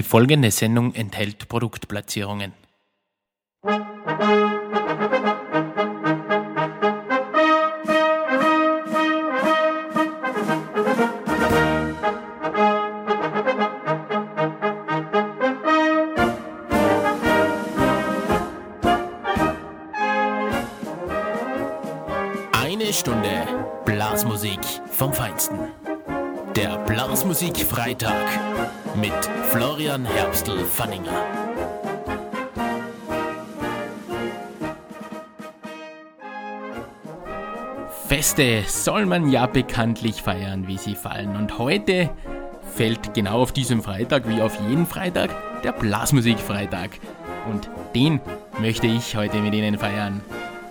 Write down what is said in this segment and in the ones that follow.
Die folgende Sendung enthält Produktplatzierungen. Eine Stunde Blasmusik vom Feinsten. Der Blasmusik Freitag mit Florian Herbstl-Fanninger. Feste soll man ja bekanntlich feiern, wie sie fallen. Und heute fällt genau auf diesem Freitag wie auf jeden Freitag der Blasmusik-Freitag. Und den möchte ich heute mit Ihnen feiern.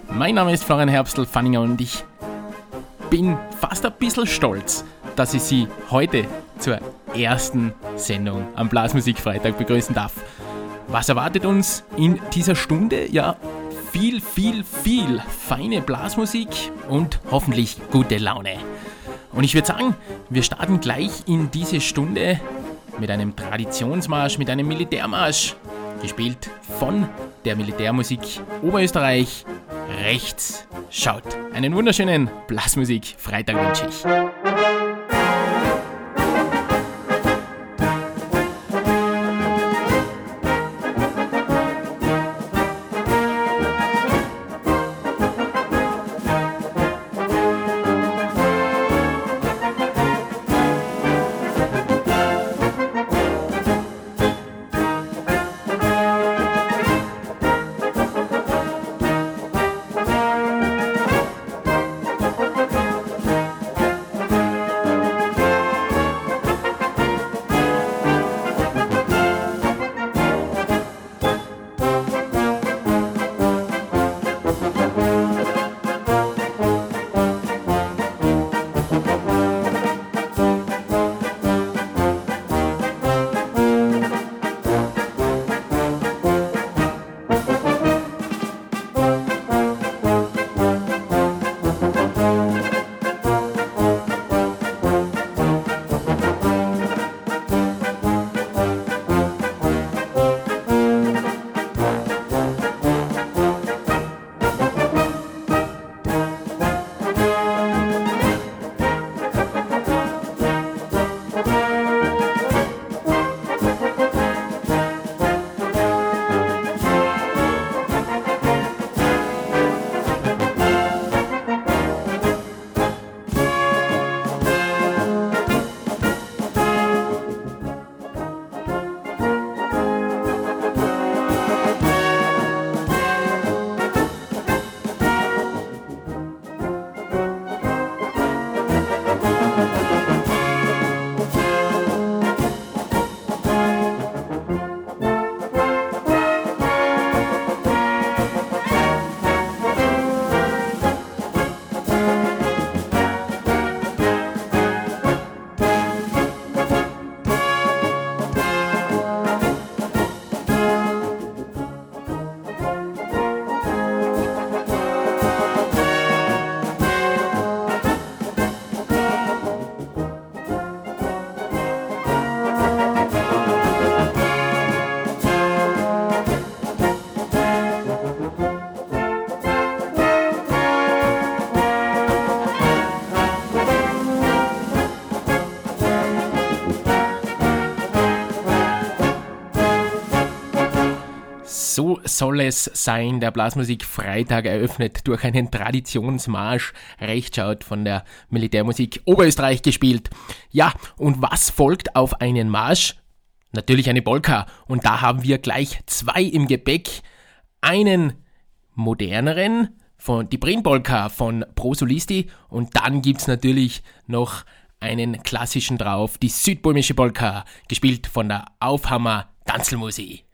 Mein Name ist Florian Herbstl-Fanninger und ich bin fast ein bisschen stolz, dass ich Sie heute zur ersten Sendung am Blasmusikfreitag begrüßen darf. Was erwartet uns in dieser Stunde? Ja, viel, viel, viel feine Blasmusik und hoffentlich gute Laune. Und ich würde sagen, wir starten gleich in diese Stunde mit einem Traditionsmarsch, mit einem Militärmarsch, gespielt von der Militärmusik Oberösterreich. Rechts schaut. Einen wunderschönen Blasmusik Freitag wünsche ich. So soll es sein. Der Blasmusik Freitag eröffnet durch einen Traditionsmarsch. Recht schaut von der Militärmusik Oberösterreich gespielt. Ja, und was folgt auf einen Marsch? Natürlich eine Polka. Und da haben wir gleich zwei im Gepäck. Einen moderneren von die Brin-Polka von Pro Solisti und dann gibt's natürlich noch einen klassischen drauf, die südböhmische Polka, gespielt von der Aufhammer Tanzelmusik.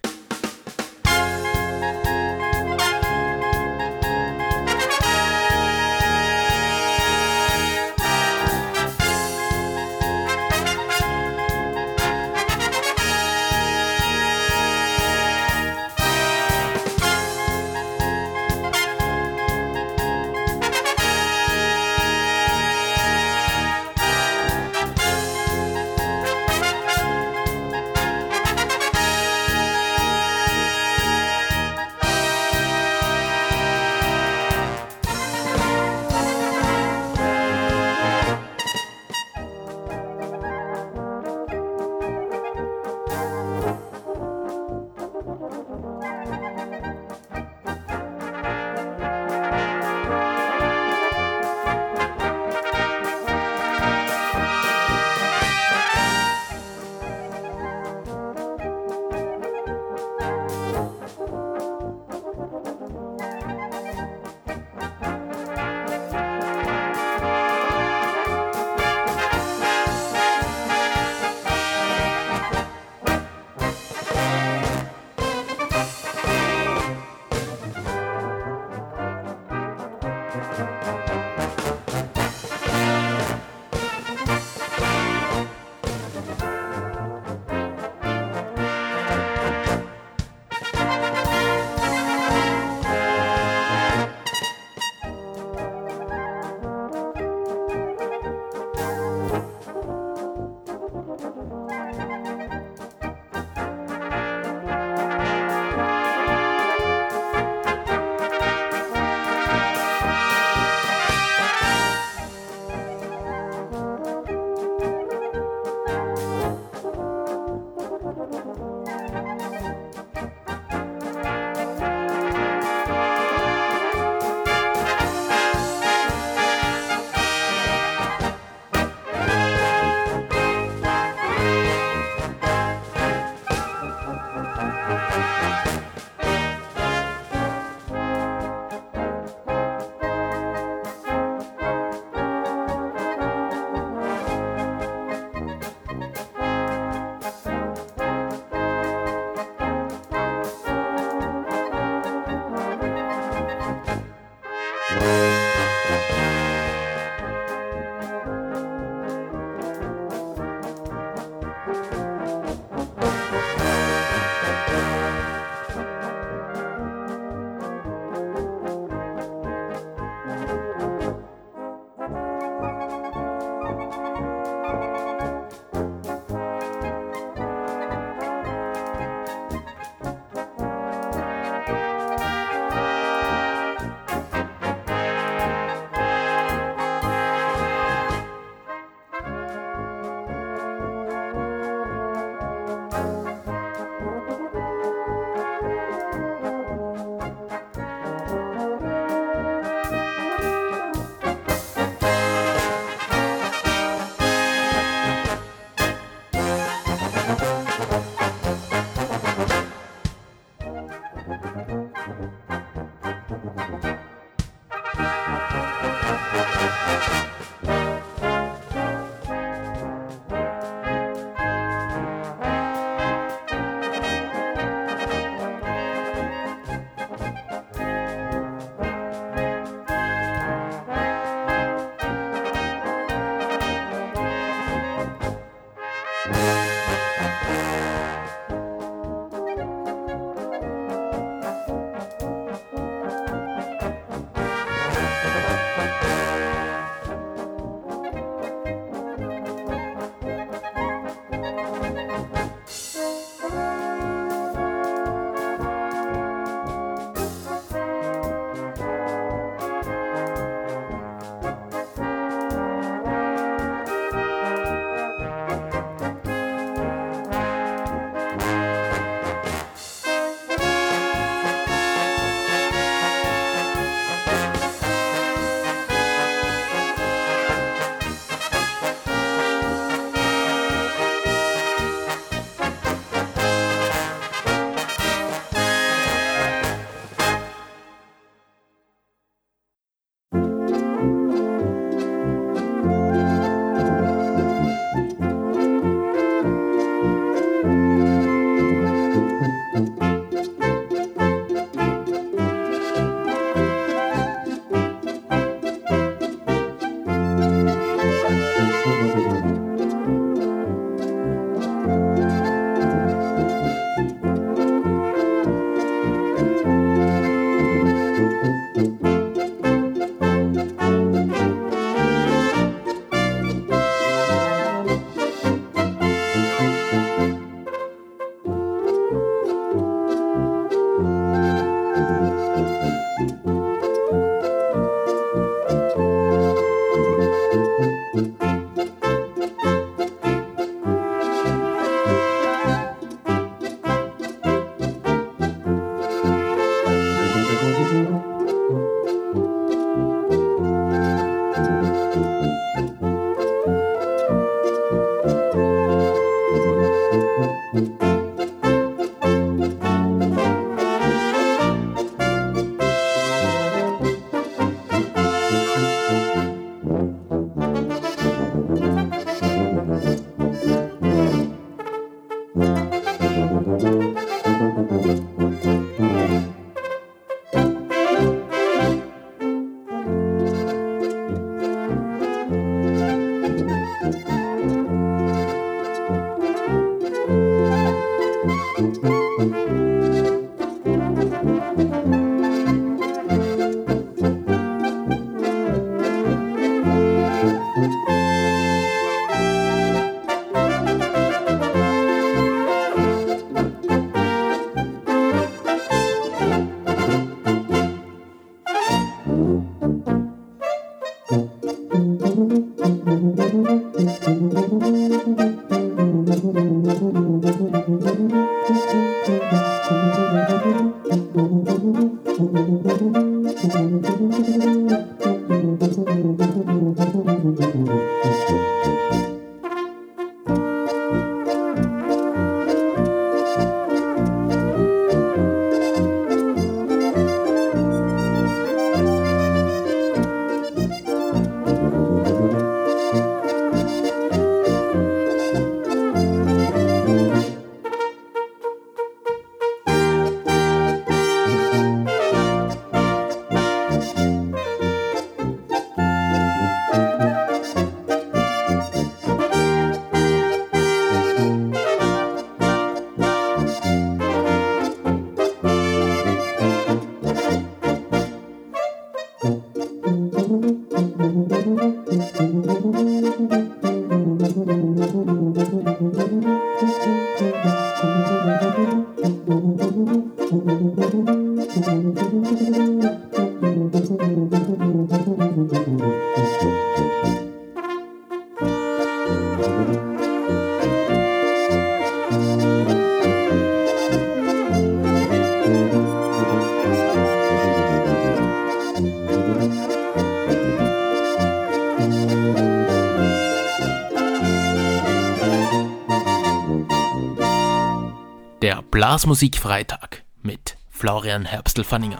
Blasmusikfreitag mit Florian Herbstl-Fanninger.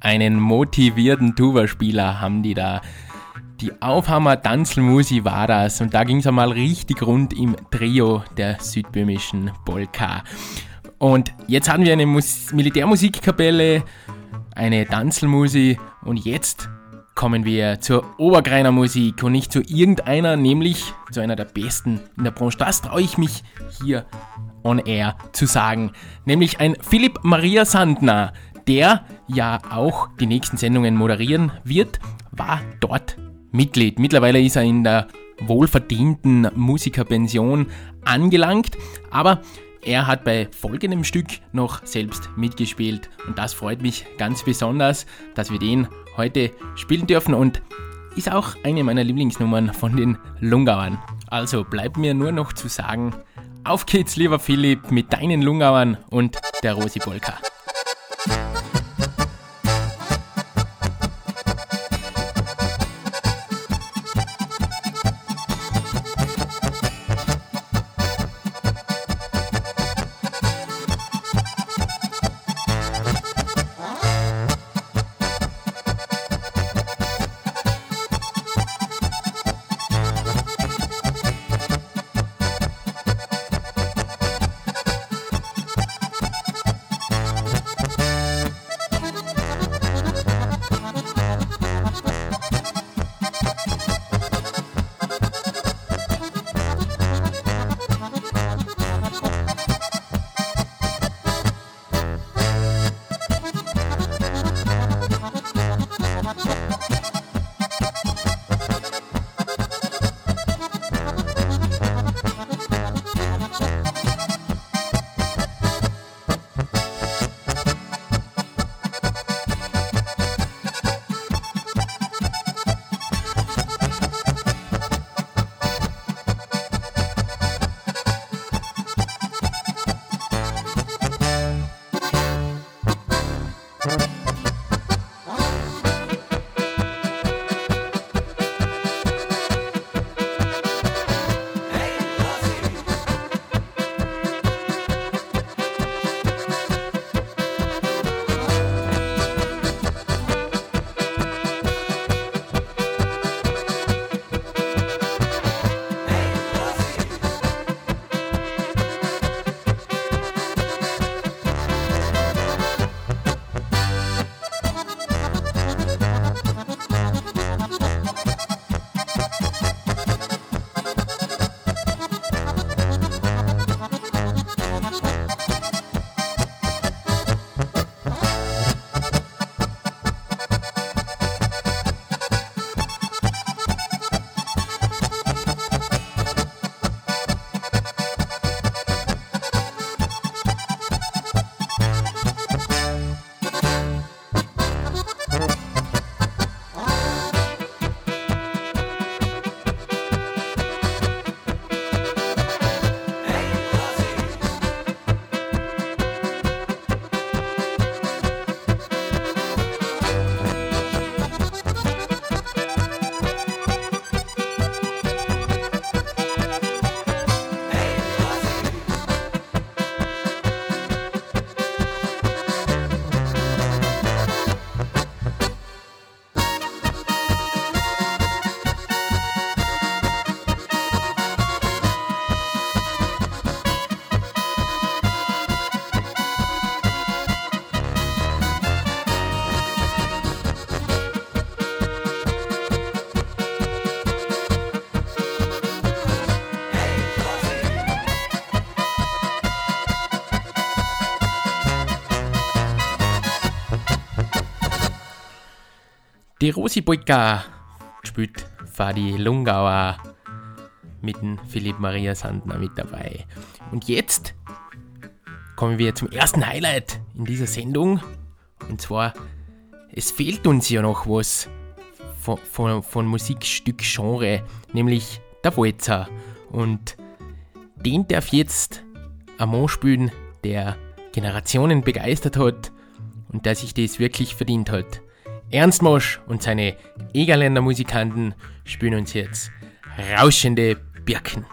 Einen motivierten Tuba-Spieler haben die da. Die Aufhammer Tanzelmusi war das und da ging es einmal richtig rund im Trio der südböhmischen Polka. Und jetzt haben wir eine Mus Militärmusikkapelle, eine Tanzelmusi und jetzt kommen wir zur Obergreiner Musik und nicht zu irgendeiner, nämlich zu einer der besten in der Branche. Das traue ich mich hier on air zu sagen, nämlich ein Philipp Maria Sandner, der ja auch die nächsten Sendungen moderieren wird, war dort Mitglied. Mittlerweile ist er in der wohlverdienten Musikerpension angelangt, aber er hat bei folgendem Stück noch selbst mitgespielt und das freut mich ganz besonders, dass wir den heute spielen dürfen und ist auch eine meiner Lieblingsnummern von den Lungauern. Also bleibt mir nur noch zu sagen, auf geht's lieber Philipp mit deinen Lungauern und der Rosi Polka. Die Rosi Polka gespielt Fadi Lungauer mit dem Philipp Maria Sandner mit dabei. Und jetzt kommen wir zum ersten Highlight in dieser Sendung. Und zwar, es fehlt uns ja noch was von, von, von Musikstück-Genre, nämlich der Walzer. Und den darf jetzt ein Mann spielen, der Generationen begeistert hat und der sich das wirklich verdient hat. Ernst Mosch und seine Egerländer Musikanten spielen uns jetzt Rauschende Birken.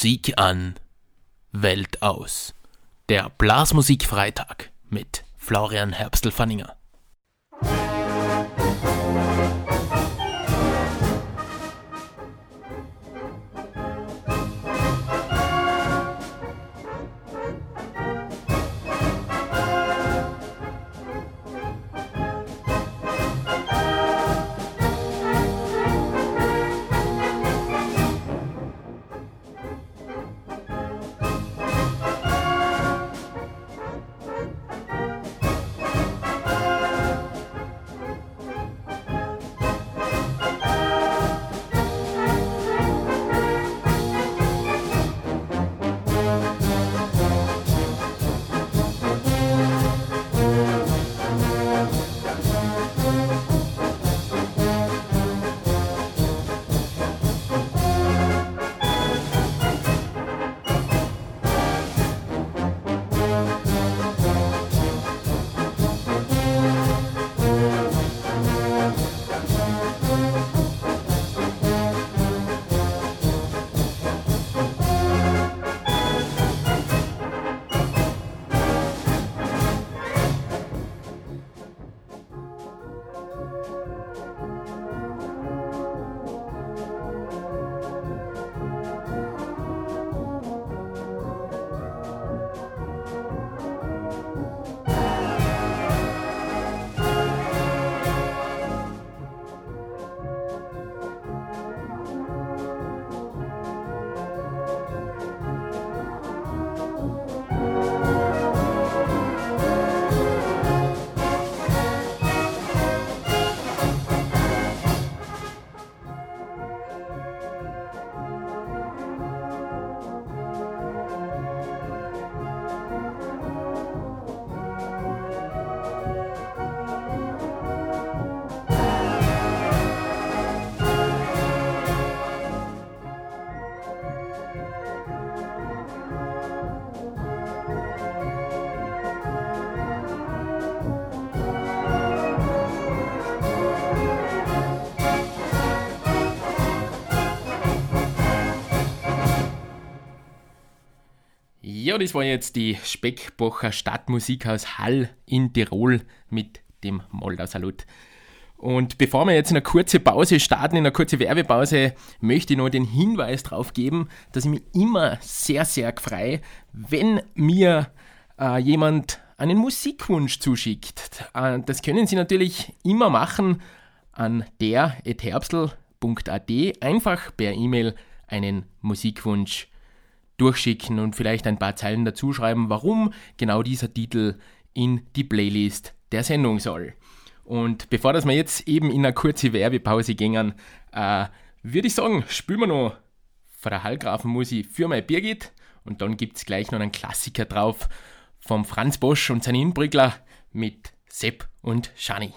Musik an, Welt aus. Der Blasmusikfreitag mit Florian Herbstl-Fanninger. Ja, das war jetzt die Speckbocher Stadtmusik aus Hall in Tirol mit dem Moldau Salut. Und bevor wir jetzt in eine kurze Pause starten, in eine kurze Werbepause, möchte ich noch den Hinweis darauf geben, dass ich mich immer sehr, sehr freue, wenn mir äh, jemand einen Musikwunsch zuschickt. Äh, das können Sie natürlich immer machen an der.herbstl.at, einfach per E-Mail einen Musikwunsch durchschicken und vielleicht ein paar Zeilen dazu schreiben, warum genau dieser Titel in die Playlist der Sendung soll. Und bevor dass wir jetzt eben in eine kurze Werbepause gingen, äh, würde ich sagen, spielen wir noch von der Hallgrafenmusik für mein Birgit und dann gibt es gleich noch einen Klassiker drauf vom Franz Bosch und seinen Inbrückler mit Sepp und Shani.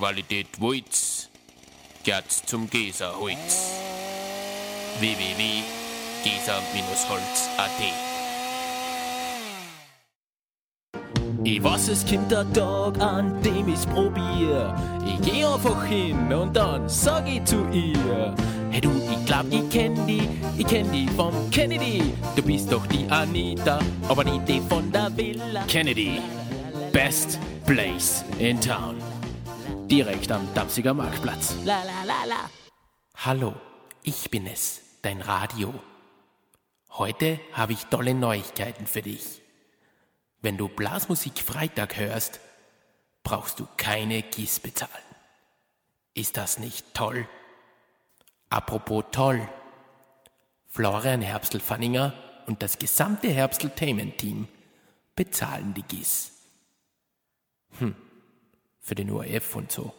Top-Qualität wollt, geht zum Geserholz. www.geser-holz.at Ich weiß, es kommt der Tag, an dem ich's probier. Ich geh einfach hin und dann sag ich zu ihr: Hey du, ich glaub, ich kenn die, ich kenn die vom Kennedy. Du bist doch die Anita, aber nicht die von der Villa. Kennedy, best place in town. Direkt am Danziger Marktplatz. La la la la. Hallo, ich bin es, dein Radio. Heute habe ich tolle Neuigkeiten für dich. Wenn du Blasmusik Freitag hörst, brauchst du keine GIS bezahlen. Ist das nicht toll? Apropos toll. Florian Herbstl-Fanninger und das gesamte Herbstl-Tainment-Team bezahlen die GIS. Hm, für den ORF und so.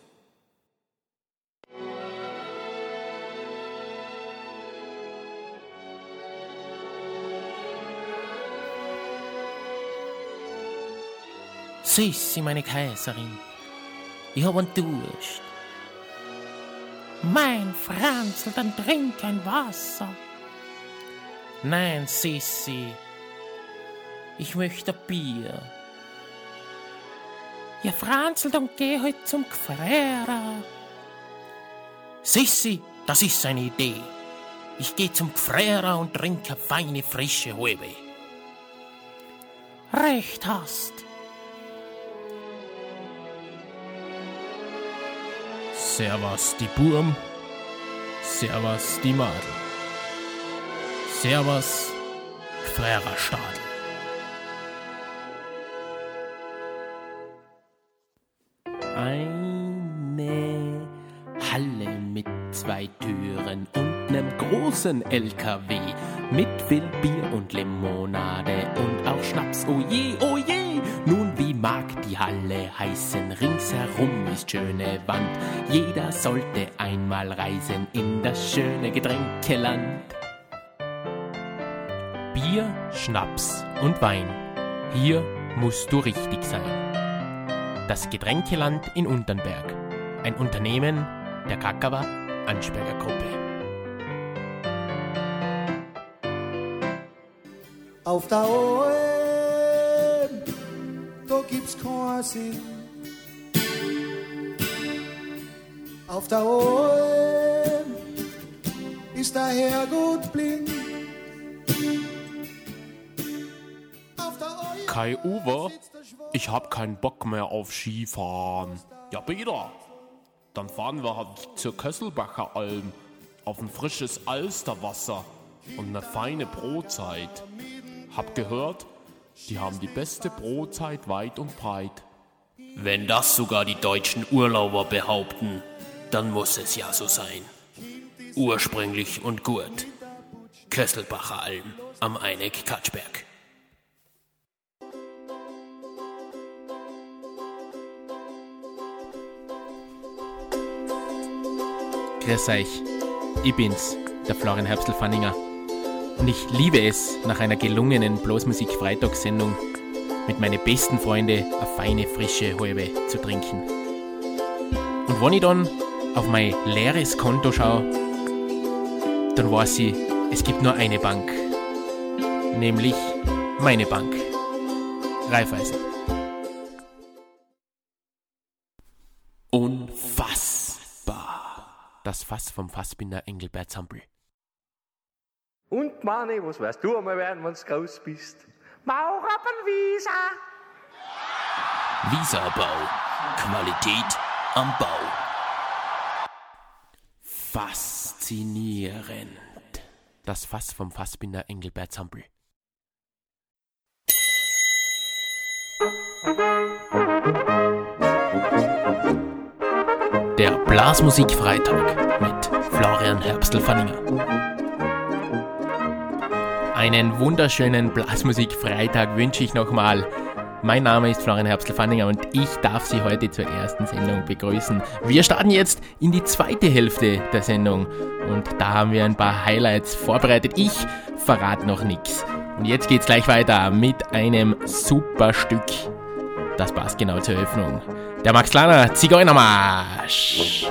Sissi, meine Kaiserin, ich hab einen Durst. Mein Franzl, dann trink ein Wasser. Nein, Sissi, ich möchte Bier. Ja, Franzl, dann geh halt zum Gfrierer. Sissi, das ist eine Idee. Ich geh zum Gfrierer und trinke feine, frische Halbe. Recht hast. Servus die Burm, Servus die Madel, Servus Gfrererstadel. Großen LKW mit viel Bier und Limonade und auch Schnaps. Oh je, oh je! Nun, wie mag die Halle heißen? Ringsherum ist schöne Wand. Jeder sollte einmal reisen in das schöne Getränkeland. Bier, Schnaps und Wein. Hier musst du richtig sein. Das Getränkeland in Unternberg. Ein Unternehmen der Kakawa Ansperger Gruppe. Auf der Alm, da gibt's keinen Sinn. Auf der Alm ist der Herrgott blind. Auf der Alm Kai Uwe, ich hab keinen Bock mehr auf Skifahren. Ja, Peter, dann fahren wir halt zur Kösselbacher Alm auf ein frisches Alsterwasser und eine feine Brotzeit. Hab gehört, die haben die beste Brotzeit weit und breit. Wenn das sogar die deutschen Urlauber behaupten, dann muss es ja so sein. Ursprünglich und gut. Kösselbacher Alm am Eineck Katschberg. Grüß euch, ich bin's, der Florian Herbstl-Fanninger. Und ich liebe es, nach einer gelungenen Blasmusik-Freitagssendung mit meinen besten Freunden eine feine, frische Halbe zu trinken. Und wenn ich dann auf mein leeres Konto schaue, dann weiß ich, es gibt nur eine Bank. Nämlich meine Bank. Raiffeisen. Unfassbar. Das Fass vom Fassbinder Engelbert Zampel. Und Mani, was weißt du einmal werden, wenn du groß bist? Maurappenwiesa! Visabau. Qualität am Bau. Faszinierend. Das Fass vom Fassbinder Engelbert Zampel. Der Blasmusikfreitag mit Florian Herbstl-Fanninger. Einen wunderschönen Blasmusikfreitag wünsche ich nochmal. Mein Name ist Florian Herbstl-Fanninger und ich darf Sie heute zur ersten Sendung begrüßen. Wir starten jetzt in die zweite Hälfte der Sendung und da haben wir ein paar Highlights vorbereitet. Ich verrate noch nichts. Und jetzt geht's gleich weiter mit einem super Stück. Das passt genau zur Eröffnung. Der Max Kleiner Zigeunermarsch.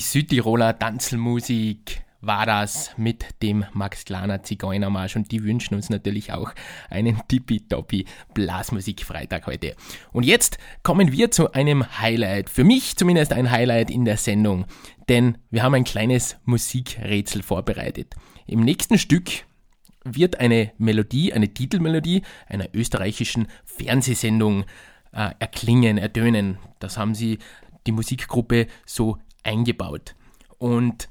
Die Südtiroler Tanzelmusik war das mit dem Max Kleiner Zigeunermarsch und die wünschen uns natürlich auch einen tippitoppi Blasmusik-Freitag heute. Und jetzt kommen wir zu einem Highlight, für mich zumindest ein Highlight in der Sendung, denn wir haben ein kleines Musikrätsel vorbereitet. Im nächsten Stück wird eine Melodie, eine Titelmelodie einer österreichischen Fernsehsendung äh, erklingen, ertönen. Das haben sie die Musikgruppe so eingebaut. Und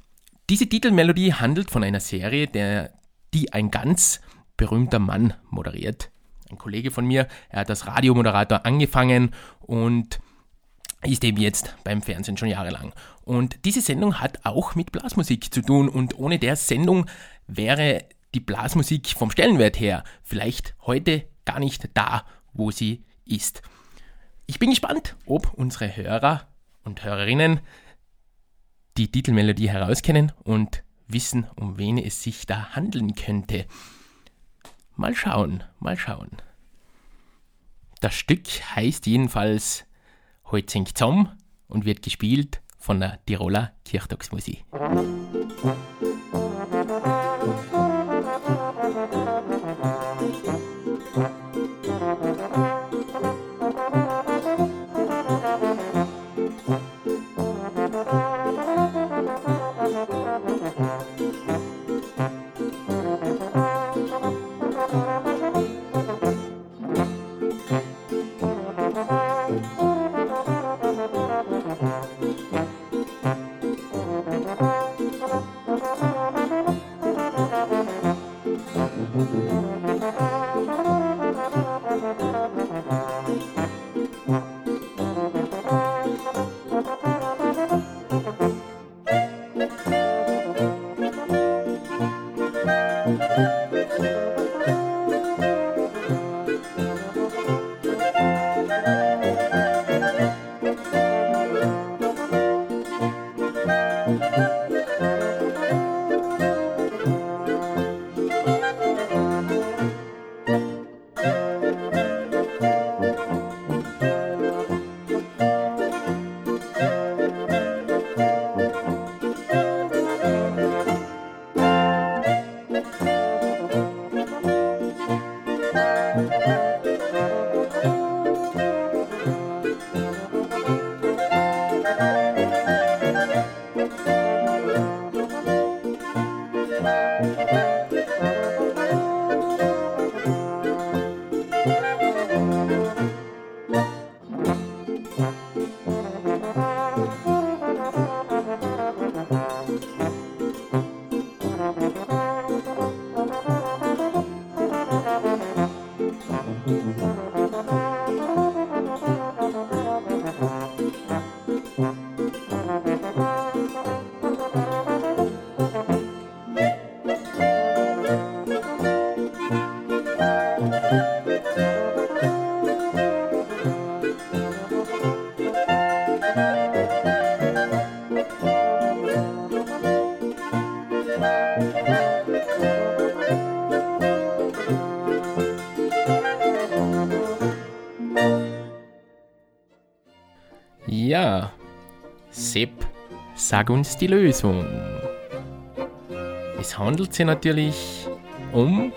diese Titelmelodie handelt von einer Serie, der, die ein ganz berühmter Mann moderiert. Ein Kollege von mir, er hat als Radiomoderator angefangen und ist eben jetzt beim Fernsehen schon jahrelang. Und diese Sendung hat auch mit Blasmusik zu tun und ohne der Sendung wäre die Blasmusik vom Stellenwert her vielleicht heute gar nicht da, wo sie ist. Ich bin gespannt, ob unsere Hörer und Hörerinnen die Titelmelodie herauskennen und wissen, um wen es sich da handeln könnte. Mal schauen, mal schauen. Das Stück heißt jedenfalls Heute singt Zomm und wird gespielt von der Tiroler Kirchtagsmusik. Sag uns die Lösung. Es handelt sich natürlich um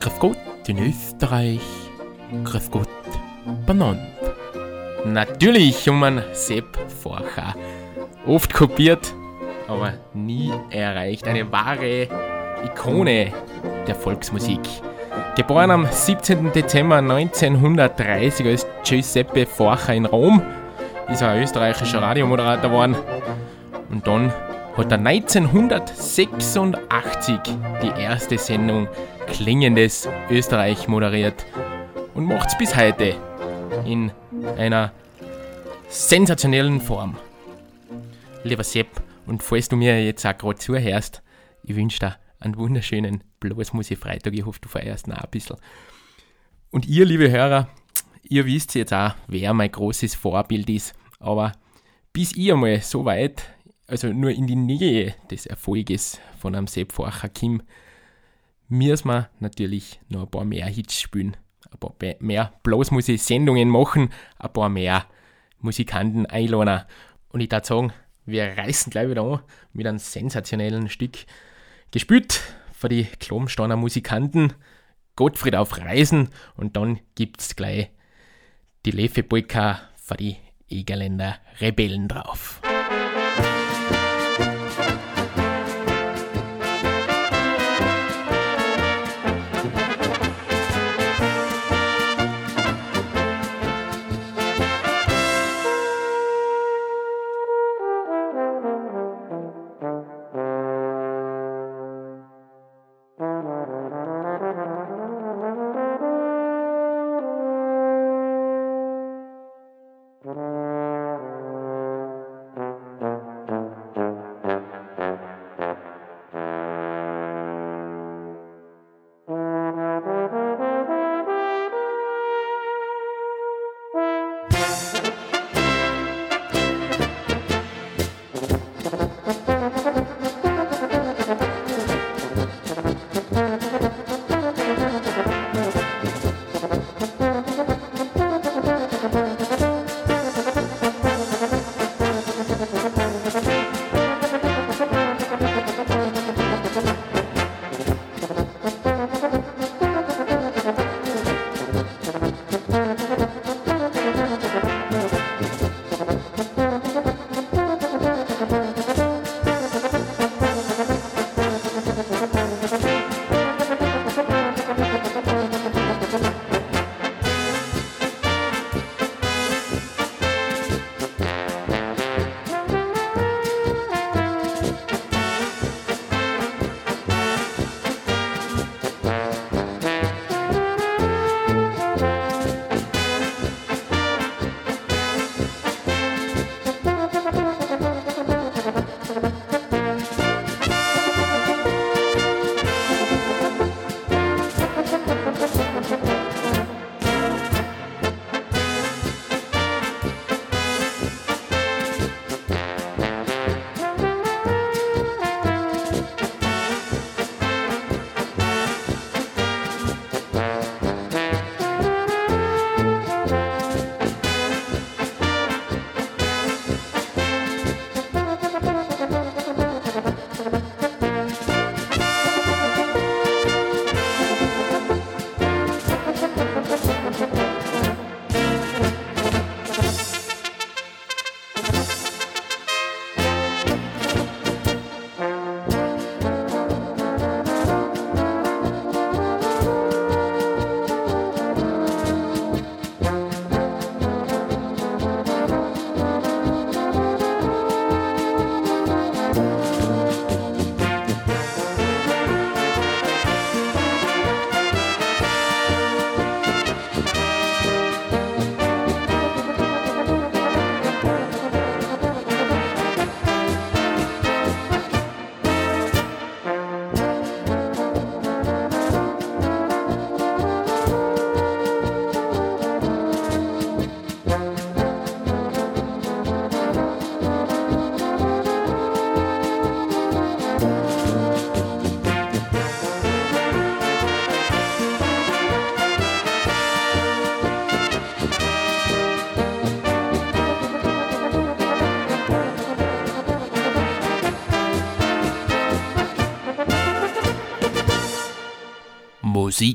Grüß Gott in Österreich, Grüß Gott benannt. Natürlich um einen Sepp Forcher. Oft kopiert, aber nie erreicht. Eine wahre Ikone der Volksmusik. Geboren am 17. Dezember 1930 als Giuseppe Forcher in Rom, ist ein österreichischer Radiomoderator geworden. Und dann hat er 1986 die erste Sendung Klingendes Österreich moderiert und macht es bis heute in einer sensationellen Form. Lieber Sepp, und falls du mir jetzt auch gerade zuhörst, ich wünsche dir einen wunderschönen Blasmusik-Freitag. Ich hoffe, du feierst noch ein bisschen. Und ihr, liebe Hörer, ihr wisst jetzt auch, wer mein großes Vorbild ist. Aber bis ich einmal so weit, also nur in die Nähe des Erfolges von einem Sepp Forcher Kim, müssen wir natürlich noch ein paar mehr Hits spielen, ein paar mehr Blasmusik-Sendungen machen, ein paar mehr Musikanten einladen. Und ich darf sagen, wir reißen gleich wieder an mit einem sensationellen Stück. Gespielt für die Klomsteiner Musikanten Gottfried auf Reisen und dann gibt's gleich die Leffe-Polka für die Egerländer Rebellen drauf.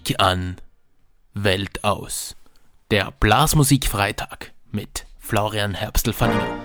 Musik an, Welt aus. Der Blasmusikfreitag mit Florian Herbstl-Fanninger.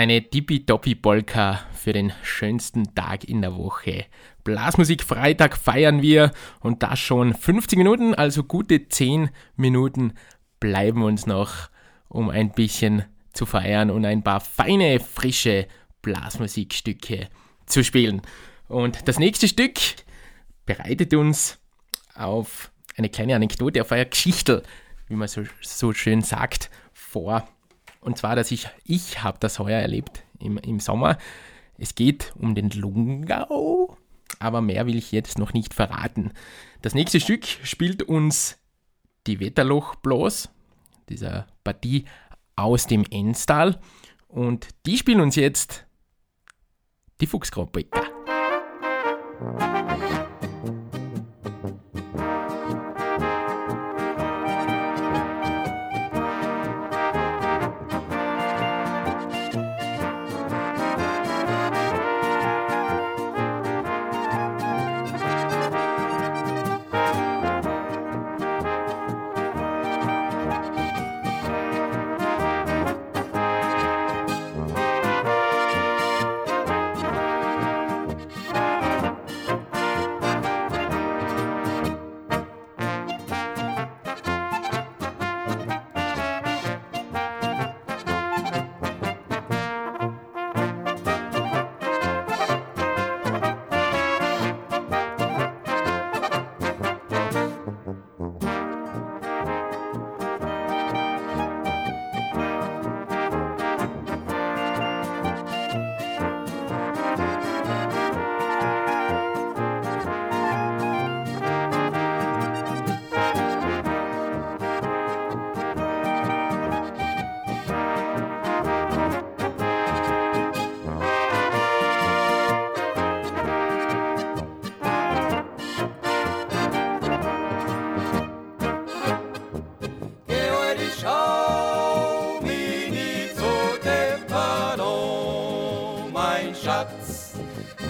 Eine Tippitoppi-Polka für den schönsten Tag in der Woche. Blasmusik Freitag feiern wir und das schon 50 Minuten, also gute 10 Minuten bleiben uns noch, um ein bisschen zu feiern und ein paar feine, frische Blasmusikstücke zu spielen. Und das nächste Stück bereitet uns auf eine kleine Anekdote, auf eine Geschichte, wie man so, so schön sagt, vor. Und zwar, dass ich, ich habe das heuer erlebt im, im Sommer. Es geht um den Lungau, aber mehr will ich jetzt noch nicht verraten. Das nächste Stück spielt uns die Wetterloch bloß, dieser Partie aus dem Enstal. Und die spielen uns jetzt die Fuchsgrabbecker.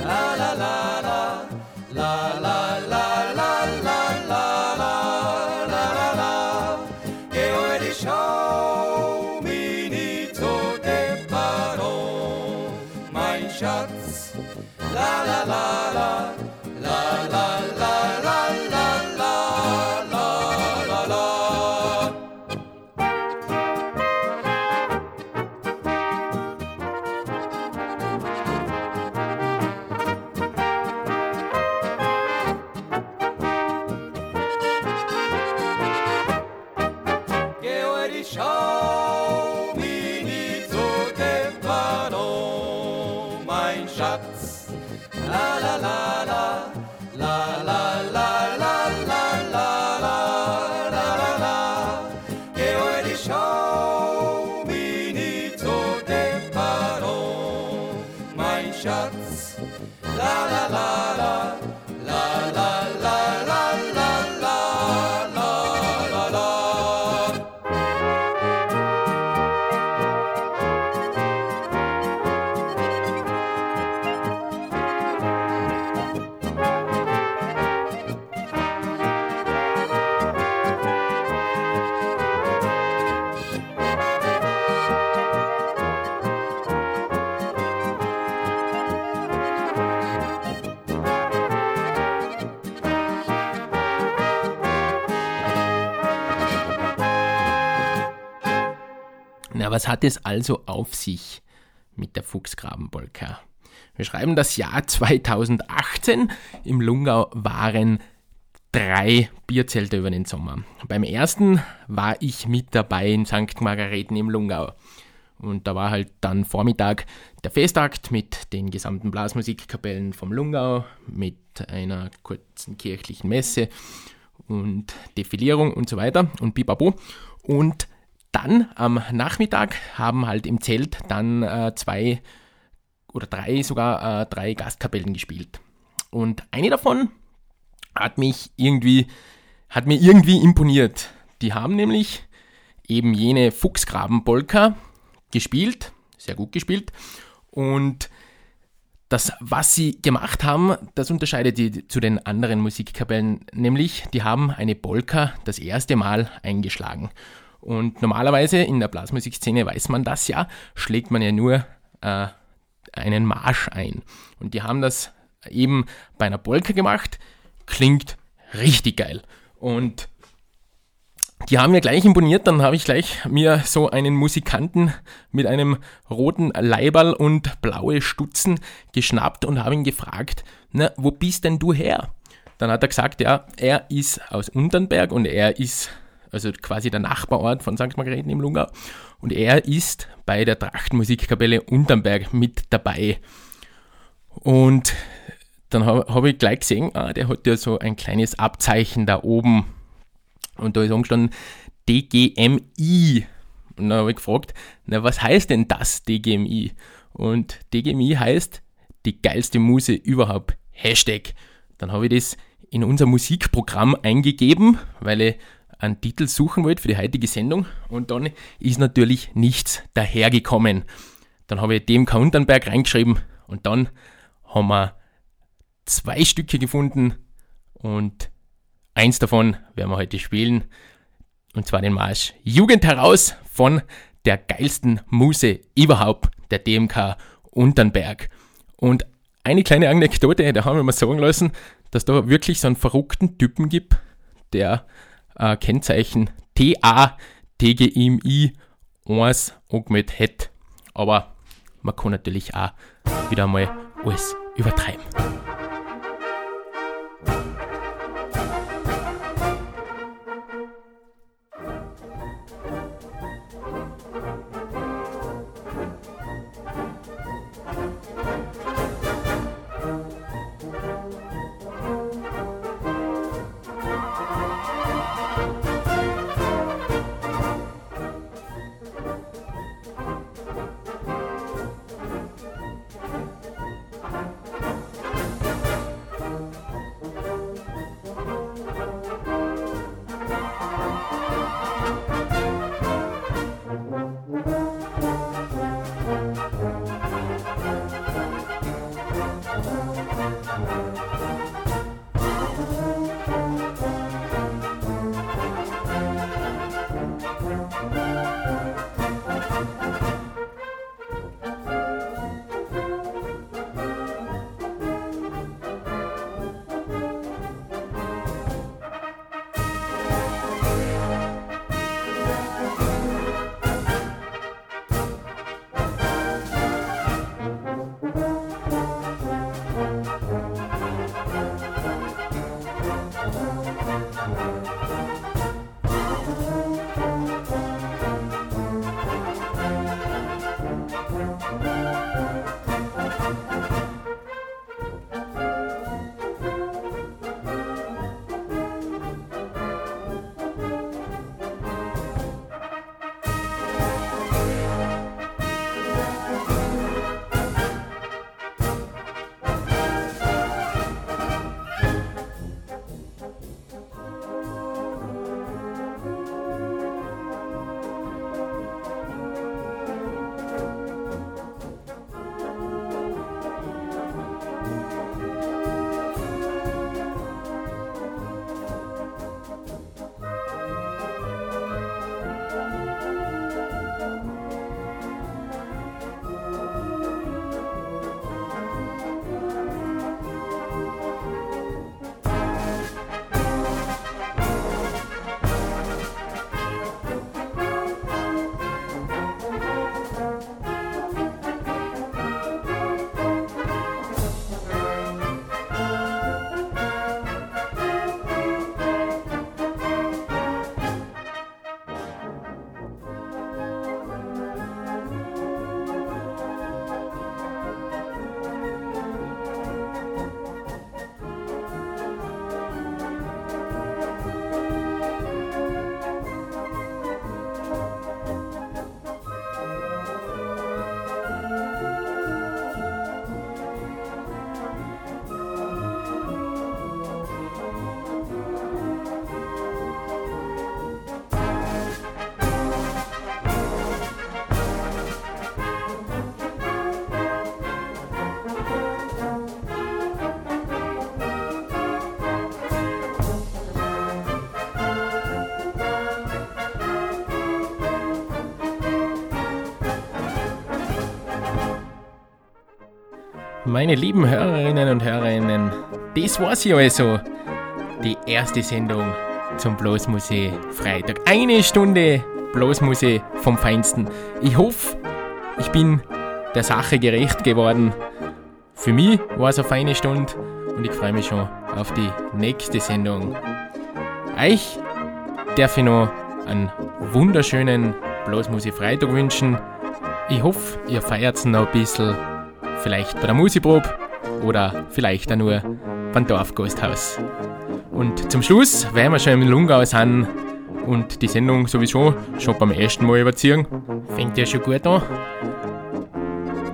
La la la la. Hat es also auf sich mit der Fuchsgrabenpolka? Wir schreiben das Jahr 2018. Im Lungau waren drei Bierzelte über den Sommer. Beim ersten war ich mit dabei in St. Margareten im Lungau. Und da war halt dann Vormittag der Festakt mit den gesamten Blasmusikkapellen vom Lungau, mit einer kurzen kirchlichen Messe und Defilierung und so weiter und Bibabo. Und dann am Nachmittag haben halt im Zelt dann äh, zwei oder drei sogar äh, drei Gastkapellen gespielt. Und eine davon hat mich irgendwie, hat mir irgendwie imponiert. Die haben nämlich eben jene Fuchsgraben-Polka gespielt, sehr gut gespielt. Und das, was sie gemacht haben, das unterscheidet die zu den anderen Musikkapellen, nämlich die haben eine Polka das erste Mal eingeschlagen. Und normalerweise in der Blasmusikszene weiß man das ja, schlägt man ja nur äh, einen Marsch ein. Und die haben das eben bei einer Polka gemacht, klingt richtig geil. Und die haben mir gleich imponiert, dann habe ich gleich mir so einen Musikanten mit einem roten Leiberl und blaue Stutzen geschnappt und habe ihn gefragt, na, wo bist denn du her? Dann hat er gesagt, ja, er ist aus Unternberg und er ist also quasi der Nachbarort von St. Margareten im Lungau und er ist bei der Trachtenmusikkapelle Unternberg mit dabei. Und dann habe hab ich gleich gesehen, ah, der hat ja so ein kleines Abzeichen da oben. Und da ist angestanden DGMI. Und dann habe ich gefragt, na, was heißt denn das DGMI? Und DGMI heißt die geilste Muse überhaupt. Hashtag. Dann habe ich das in unser Musikprogramm eingegeben, weil ich einen Titel suchen wollte für die heutige Sendung und dann ist natürlich nichts dahergekommen. Dann habe ich DMK Unternberg reingeschrieben und dann haben wir zwei Stücke gefunden und eins davon werden wir heute spielen. Und zwar den Marsch Jugend heraus von der geilsten Muse überhaupt, der DMK Unternberg. Und eine kleine Anekdote, da haben wir mal sagen lassen, dass da wirklich so einen verrückten Typen gibt, der äh, Kennzeichen TA TGMI 1 angemeldet hätte. Aber man kann natürlich auch wieder mal alles übertreiben. Meine lieben Hörerinnen und Hörerinnen, das war's ja also. Die erste Sendung zum Blasmusee Freitag. Eine Stunde Blasmusee vom Feinsten. Ich hoffe, ich bin der Sache gerecht geworden. Für mich war es eine feine Stunde und ich freue mich schon auf die nächste Sendung. Euch darf ich noch einen wunderschönen Blasmusik Freitag wünschen. Ich hoffe, ihr feiert noch ein bisschen, vielleicht bei der Musikprobe oder vielleicht auch nur beim Dorfgasthaus. Und zum Schluss, weil wir schon im Lungau sind und die Sendung sowieso schon beim ersten Mal überziehen, fängt ja schon gut an.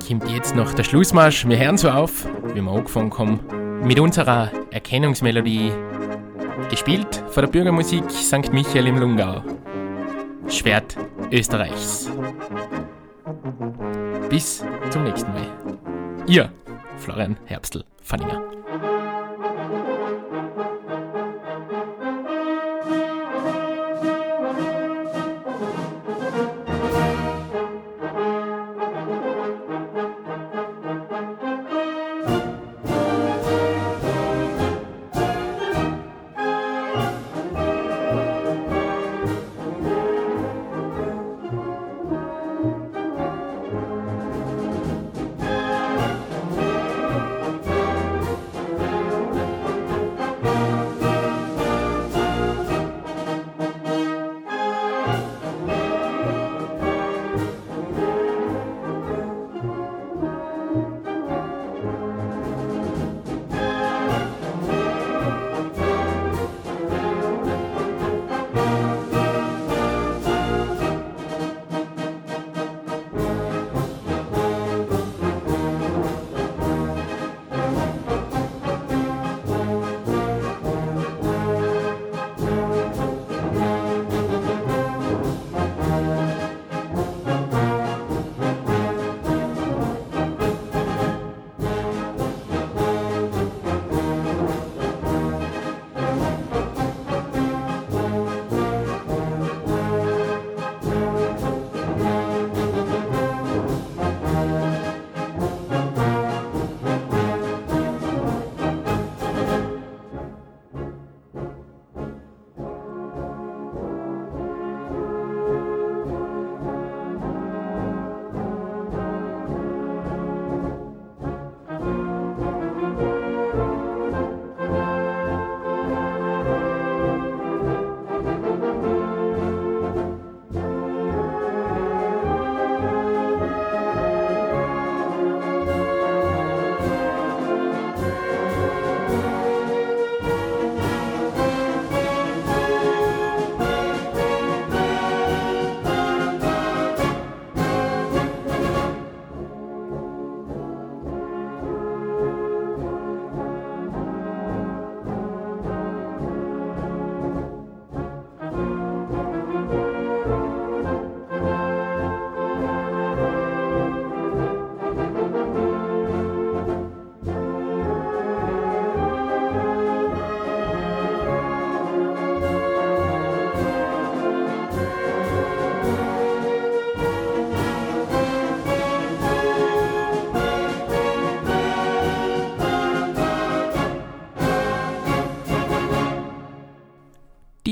Kommt jetzt noch der Schlussmarsch. Wir hören so auf, wie wir angefangen haben, mit unserer Erkennungsmelodie, gespielt von der Bürgermusik St. Michael im Lungau. Schwert Österreichs. Bis zum nächsten Mal. Ihr, Florian Herbstl-Fanninger.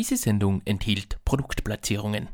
Diese Sendung enthielt Produktplatzierungen.